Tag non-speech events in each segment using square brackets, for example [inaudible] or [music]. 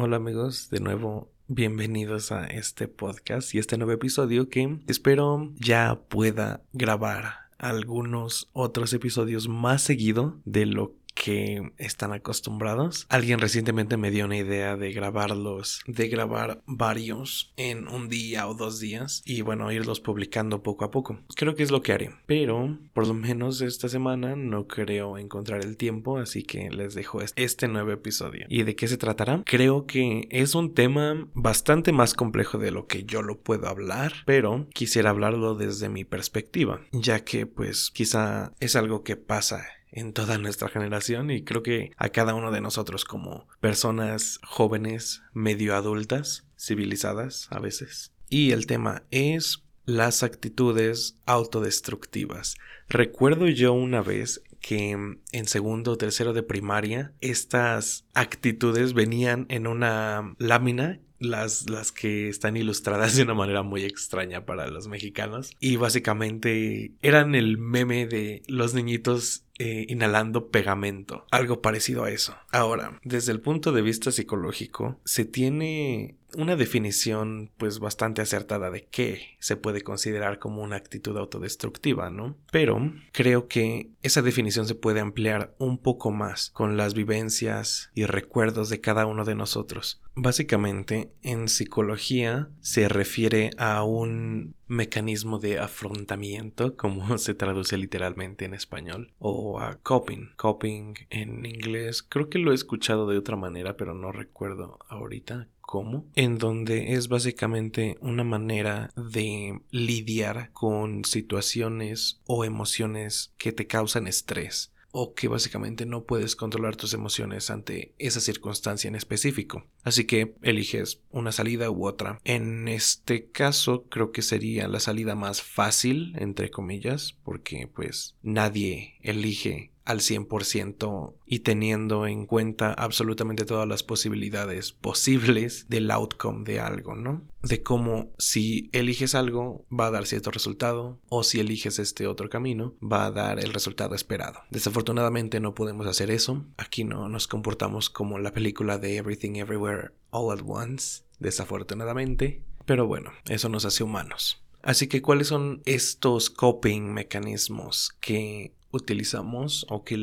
Hola amigos, de nuevo bienvenidos a este podcast y este nuevo episodio que espero ya pueda grabar algunos otros episodios más seguido de lo que están acostumbrados. Alguien recientemente me dio una idea de grabarlos, de grabar varios en un día o dos días y bueno, irlos publicando poco a poco. Creo que es lo que haré, pero por lo menos esta semana no creo encontrar el tiempo, así que les dejo este nuevo episodio. ¿Y de qué se tratará? Creo que es un tema bastante más complejo de lo que yo lo puedo hablar, pero quisiera hablarlo desde mi perspectiva, ya que pues quizá es algo que pasa en toda nuestra generación y creo que a cada uno de nosotros como personas jóvenes, medio adultas, civilizadas a veces. Y el tema es las actitudes autodestructivas. Recuerdo yo una vez que en segundo o tercero de primaria estas actitudes venían en una lámina las, las que están ilustradas de una manera muy extraña para los mexicanos. Y básicamente eran el meme de los niñitos eh, inhalando pegamento, algo parecido a eso. Ahora, desde el punto de vista psicológico, se tiene una definición pues bastante acertada de qué se puede considerar como una actitud autodestructiva, ¿no? Pero creo que esa definición se puede ampliar un poco más con las vivencias y recuerdos de cada uno de nosotros. Básicamente, en psicología se refiere a un mecanismo de afrontamiento, como [laughs] se traduce literalmente en español, o a coping. Coping en inglés, creo que lo he escuchado de otra manera, pero no recuerdo ahorita cómo, en donde es básicamente una manera de lidiar con situaciones o emociones que te causan estrés o que básicamente no puedes controlar tus emociones ante esa circunstancia en específico. Así que eliges una salida u otra. En este caso creo que sería la salida más fácil, entre comillas, porque pues nadie elige al 100% y teniendo en cuenta absolutamente todas las posibilidades posibles del outcome de algo, ¿no? De cómo si eliges algo va a dar cierto resultado o si eliges este otro camino va a dar el resultado esperado. Desafortunadamente no podemos hacer eso. Aquí no nos comportamos como la película de Everything Everywhere All at Once, desafortunadamente. Pero bueno, eso nos hace humanos. Así que, ¿cuáles son estos coping mecanismos que utilizamos o que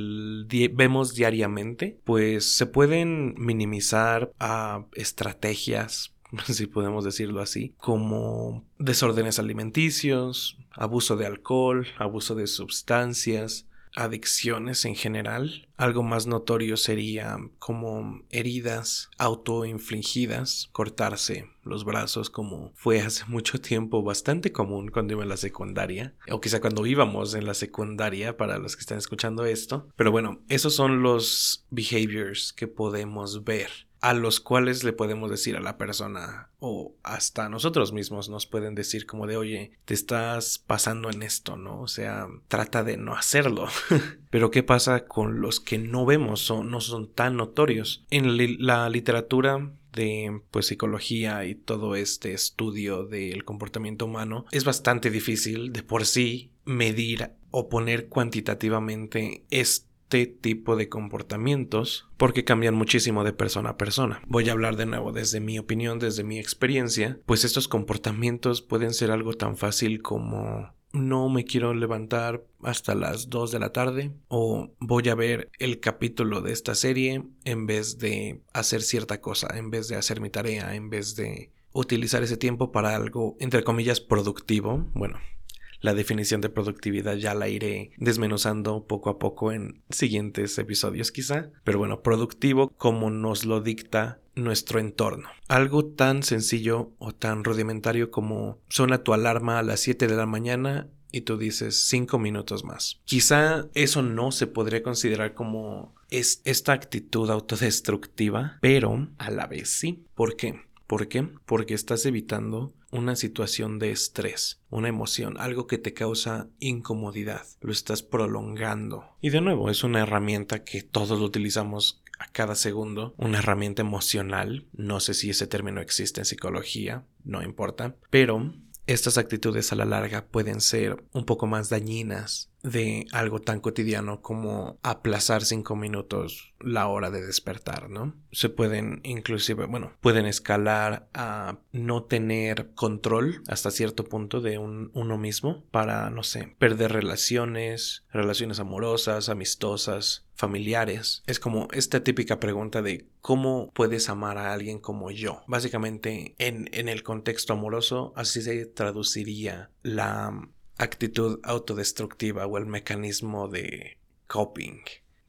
vemos diariamente, pues se pueden minimizar a estrategias [laughs] si podemos decirlo así, como desórdenes alimenticios, abuso de alcohol, abuso de sustancias, adicciones en general. Algo más notorio sería como heridas autoinfligidas, cortarse los brazos como fue hace [laughs] mucho tiempo bastante común cuando iba en la secundaria, o quizá cuando íbamos en la secundaria para los que están escuchando esto. Pero bueno, esos son los behaviors que podemos ver a los cuales le podemos decir a la persona o hasta nosotros mismos nos pueden decir como de oye, te estás pasando en esto, ¿no? O sea, trata de no hacerlo. [laughs] Pero ¿qué pasa con los que no vemos o no son tan notorios? En la literatura de pues psicología y todo este estudio del comportamiento humano es bastante difícil de por sí medir o poner cuantitativamente este este tipo de comportamientos porque cambian muchísimo de persona a persona. Voy a hablar de nuevo desde mi opinión, desde mi experiencia, pues estos comportamientos pueden ser algo tan fácil como no me quiero levantar hasta las 2 de la tarde o voy a ver el capítulo de esta serie en vez de hacer cierta cosa, en vez de hacer mi tarea, en vez de utilizar ese tiempo para algo entre comillas productivo. Bueno, la definición de productividad ya la iré desmenuzando poco a poco en siguientes episodios quizá. Pero bueno, productivo como nos lo dicta nuestro entorno. Algo tan sencillo o tan rudimentario como suena tu alarma a las 7 de la mañana y tú dices 5 minutos más. Quizá eso no se podría considerar como es esta actitud autodestructiva, pero a la vez sí. ¿Por qué? ¿Por qué? Porque estás evitando una situación de estrés, una emoción, algo que te causa incomodidad, lo estás prolongando. Y de nuevo, es una herramienta que todos utilizamos a cada segundo, una herramienta emocional, no sé si ese término existe en psicología, no importa, pero estas actitudes a la larga pueden ser un poco más dañinas de algo tan cotidiano como aplazar cinco minutos la hora de despertar, ¿no? Se pueden inclusive, bueno, pueden escalar a no tener control hasta cierto punto de uno mismo para, no sé, perder relaciones, relaciones amorosas, amistosas, familiares. Es como esta típica pregunta de cómo puedes amar a alguien como yo. Básicamente, en, en el contexto amoroso, así se traduciría la actitud autodestructiva o el mecanismo de coping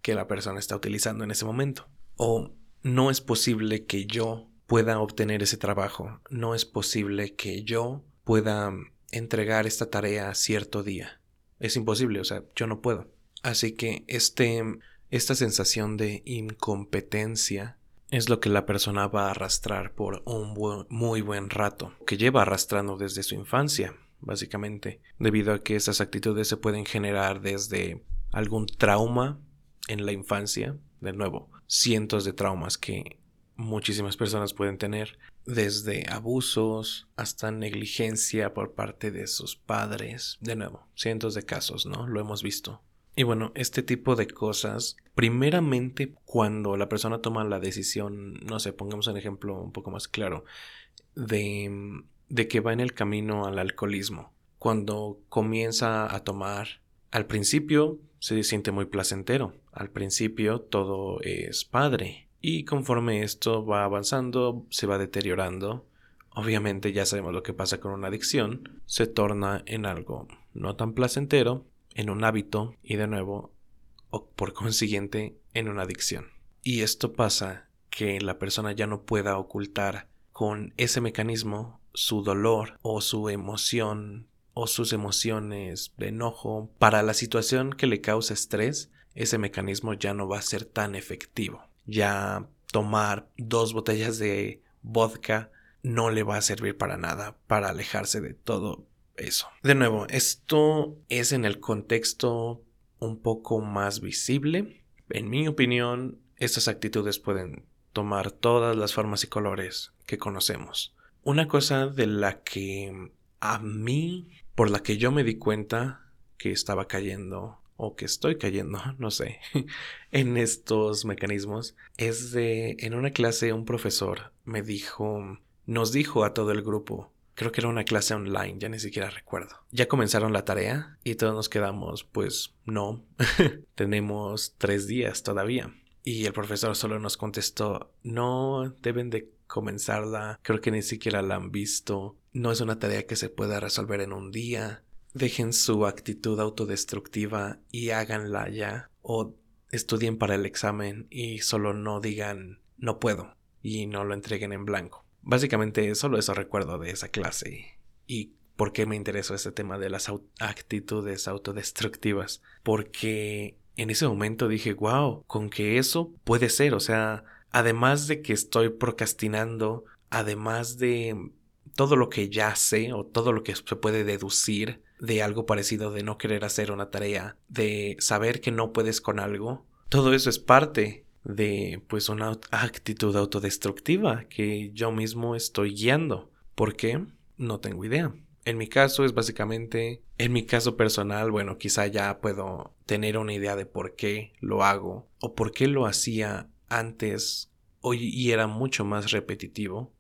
que la persona está utilizando en ese momento. O no es posible que yo pueda obtener ese trabajo, no es posible que yo pueda entregar esta tarea cierto día. Es imposible, o sea, yo no puedo. Así que este, esta sensación de incompetencia es lo que la persona va a arrastrar por un muy buen rato, que lleva arrastrando desde su infancia básicamente, debido a que esas actitudes se pueden generar desde algún trauma en la infancia, de nuevo, cientos de traumas que muchísimas personas pueden tener, desde abusos hasta negligencia por parte de sus padres, de nuevo, cientos de casos, ¿no? Lo hemos visto. Y bueno, este tipo de cosas, primeramente cuando la persona toma la decisión, no sé, pongamos un ejemplo un poco más claro, de de que va en el camino al alcoholismo. Cuando comienza a tomar, al principio se siente muy placentero, al principio todo es padre y conforme esto va avanzando, se va deteriorando, obviamente ya sabemos lo que pasa con una adicción, se torna en algo no tan placentero, en un hábito y de nuevo, o por [laughs] consiguiente, en una adicción. Y esto pasa que la persona ya no pueda ocultar con ese mecanismo su dolor o su emoción o sus emociones de enojo para la situación que le causa estrés, ese mecanismo ya no va a ser tan efectivo. Ya tomar dos botellas de vodka no le va a servir para nada para alejarse de todo eso. De nuevo, esto es en el contexto un poco más visible. En mi opinión, estas actitudes pueden tomar todas las formas y colores que conocemos. Una cosa de la que a mí, por la que yo me di cuenta que estaba cayendo o que estoy cayendo, [laughs] no sé, [laughs] en estos mecanismos, es de, en una clase un profesor me dijo, nos dijo a todo el grupo, creo que era una clase online, ya ni siquiera recuerdo. Ya comenzaron la tarea y todos nos quedamos, pues no, [laughs] tenemos tres días todavía. Y el profesor solo nos contestó, no deben de comenzarla, creo que ni siquiera la han visto, no es una tarea que se pueda resolver en un día, dejen su actitud autodestructiva y háganla ya, o estudien para el examen y solo no digan no puedo y no lo entreguen en blanco. Básicamente solo eso recuerdo de esa clase y por qué me interesó este tema de las actitudes autodestructivas, porque en ese momento dije, wow, con que eso puede ser, o sea, además de que estoy procrastinando, además de todo lo que ya sé o todo lo que se puede deducir de algo parecido de no querer hacer una tarea, de saber que no puedes con algo, todo eso es parte de pues una actitud autodestructiva que yo mismo estoy guiando. ¿Por qué? No tengo idea. En mi caso es básicamente, en mi caso personal, bueno, quizá ya puedo tener una idea de por qué lo hago o por qué lo hacía antes hoy y era mucho más repetitivo,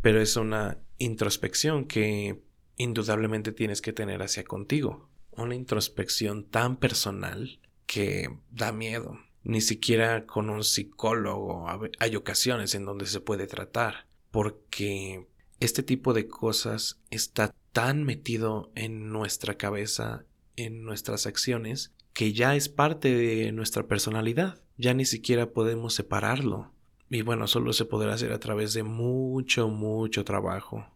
pero es una introspección que indudablemente tienes que tener hacia contigo, una introspección tan personal que da miedo. Ni siquiera con un psicólogo hay ocasiones en donde se puede tratar, porque este tipo de cosas está tan metido en nuestra cabeza, en nuestras acciones, que ya es parte de nuestra personalidad ya ni siquiera podemos separarlo. Y bueno, solo se podrá hacer a través de mucho, mucho trabajo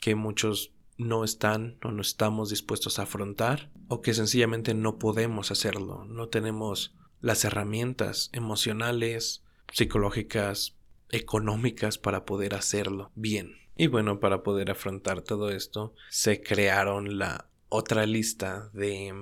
que muchos no están o no estamos dispuestos a afrontar o que sencillamente no podemos hacerlo, no tenemos las herramientas emocionales, psicológicas, económicas para poder hacerlo bien. Y bueno, para poder afrontar todo esto, se crearon la otra lista de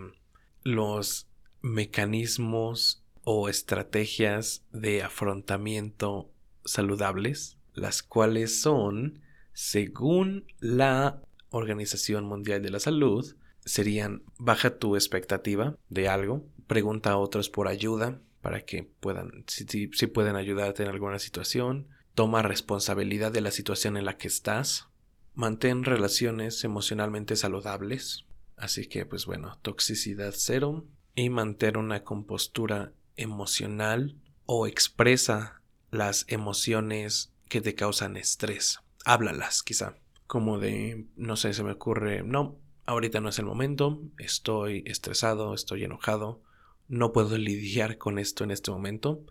los mecanismos o estrategias de afrontamiento saludables, las cuales son, según la Organización Mundial de la Salud, serían baja tu expectativa de algo, pregunta a otros por ayuda para que puedan, si, si, pueden ayudarte en alguna situación, toma responsabilidad de la situación en la que estás, mantén relaciones emocionalmente saludables, así que pues bueno, toxicidad cero y mantén una compostura emocional o expresa las emociones que te causan estrés. Háblalas, quizá. Como de, no sé, se me ocurre, no, ahorita no es el momento, estoy estresado, estoy enojado, no puedo lidiar con esto en este momento.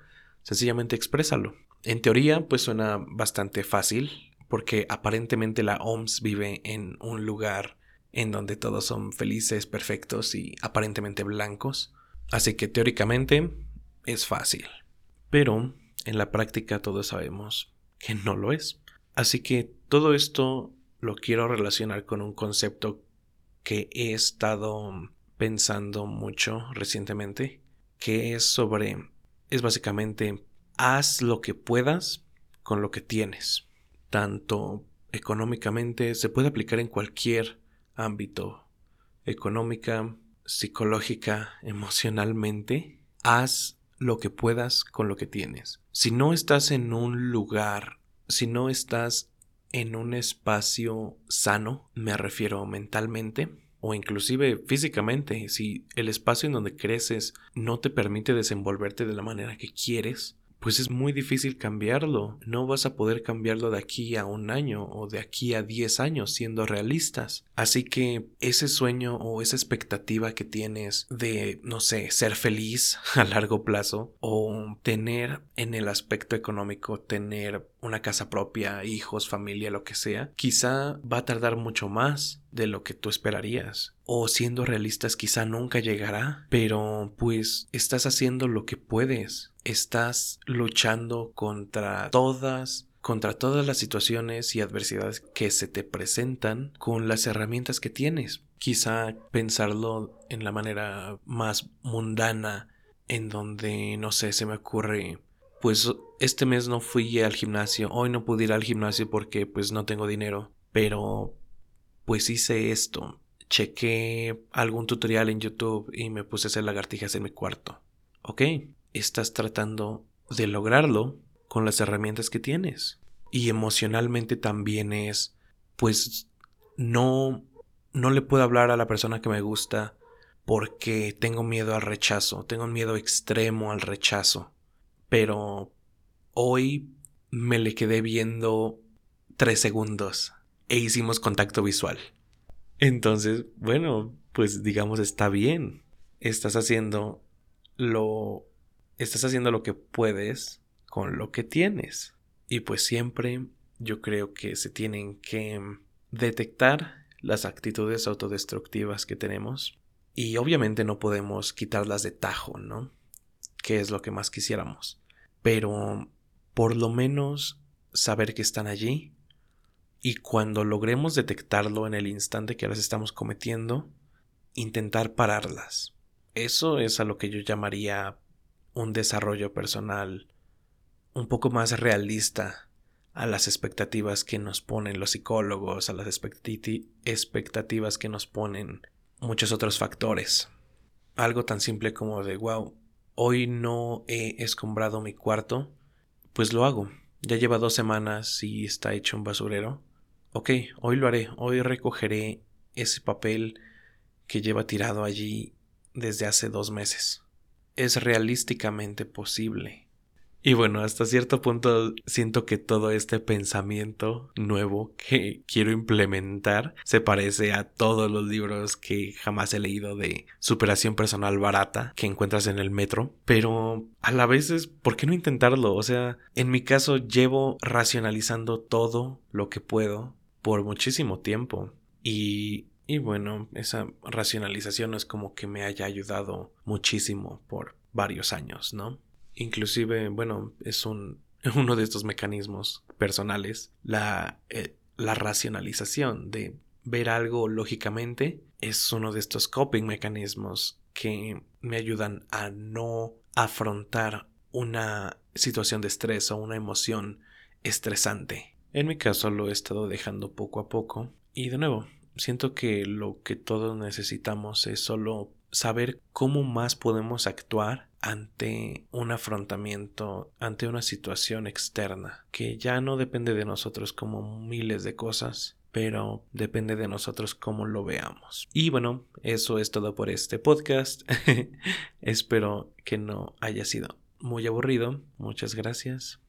Sencillamente exprésalo. En teoría, pues suena bastante fácil, porque aparentemente la OMS vive en un lugar en donde todos son felices, perfectos y aparentemente blancos. Así que teóricamente es fácil. Pero en la práctica todos sabemos que no lo es. Así que todo esto lo quiero relacionar con un concepto que he estado pensando mucho recientemente, que es sobre, es básicamente, haz lo que puedas con lo que tienes. Tanto económicamente, se puede aplicar en cualquier ámbito, económica, psicológica, [laughs] emocionalmente, haz lo que puedas con lo que tienes. Si no estás en un lugar, si no estás en un espacio sano, me refiero mentalmente o inclusive físicamente, si el espacio en donde creces no te permite desenvolverte de la manera que quieres, pues es muy difícil cambiarlo. No vas a poder cambiarlo de aquí a un año o de aquí a 10 años siendo realistas. Así que ese sueño o esa expectativa que tienes de, no sé, ser feliz [laughs] a largo plazo o tener en el aspecto económico, tener una casa propia, hijos, familia, lo que sea, quizá va a tardar mucho más de lo que tú esperarías. O siendo realistas quizá nunca llegará, pero pues estás haciendo lo que puedes. Estás luchando contra todas contra todas las situaciones y adversidades que se te presentan con las herramientas que tienes. Quizá pensarlo en la manera más mundana, en donde, no sé, se me ocurre, pues este mes no fui al gimnasio, hoy no pude ir al gimnasio porque pues no tengo dinero, pero pues hice esto. Chequé algún tutorial en YouTube y me puse a hacer lagartijas en mi cuarto. Ok, estás tratando de lograrlo con las herramientas que tienes. Y emocionalmente también es, pues, no, no le puedo hablar a la persona que me gusta porque tengo miedo al rechazo, tengo un miedo extremo al rechazo. Pero hoy me le quedé viendo tres segundos e hicimos contacto visual. Entonces, bueno, pues digamos está bien. Estás haciendo lo estás haciendo lo que puedes con lo que tienes. Y pues siempre yo creo que se tienen que detectar las actitudes autodestructivas que tenemos y obviamente no podemos quitarlas de tajo, ¿no? Que es lo que más quisiéramos. Pero por lo menos saber que están allí y cuando logremos detectarlo en el instante que las estamos cometiendo, intentar pararlas. Eso es a lo que yo llamaría un desarrollo personal un poco más realista a las expectativas que nos ponen los psicólogos, a las expectativas que nos ponen muchos otros factores. Algo tan simple como de, wow, hoy no he escombrado mi cuarto, pues lo hago. Ya lleva dos semanas y está hecho un basurero. Ok, hoy lo haré, hoy recogeré ese papel que lleva tirado allí desde hace dos meses. Es realísticamente posible. Y bueno, hasta cierto punto siento que todo este pensamiento nuevo que quiero implementar se parece a todos los libros que jamás he leído de superación personal barata que encuentras en el metro. Pero a la vez es, ¿por qué no intentarlo? O sea, en mi caso llevo racionalizando todo lo que puedo por muchísimo tiempo. Y, y bueno, esa racionalización es como que me haya ayudado muchísimo por varios años, ¿no? Inclusive, bueno, es un, [laughs] uno de estos mecanismos personales, la, eh, la racionalización de ver algo lógicamente es uno de estos coping mecanismos que me ayudan a no afrontar una situación de estrés o una emoción estresante. En mi caso lo he estado dejando poco a poco y de nuevo, siento que lo que todos necesitamos es solo saber cómo más podemos actuar ante un afrontamiento, ante una situación externa, que ya no depende de nosotros como miles de cosas, pero depende de nosotros cómo lo veamos. Y bueno, eso es todo por este podcast. [laughs] Espero que no haya sido muy aburrido. Muchas gracias.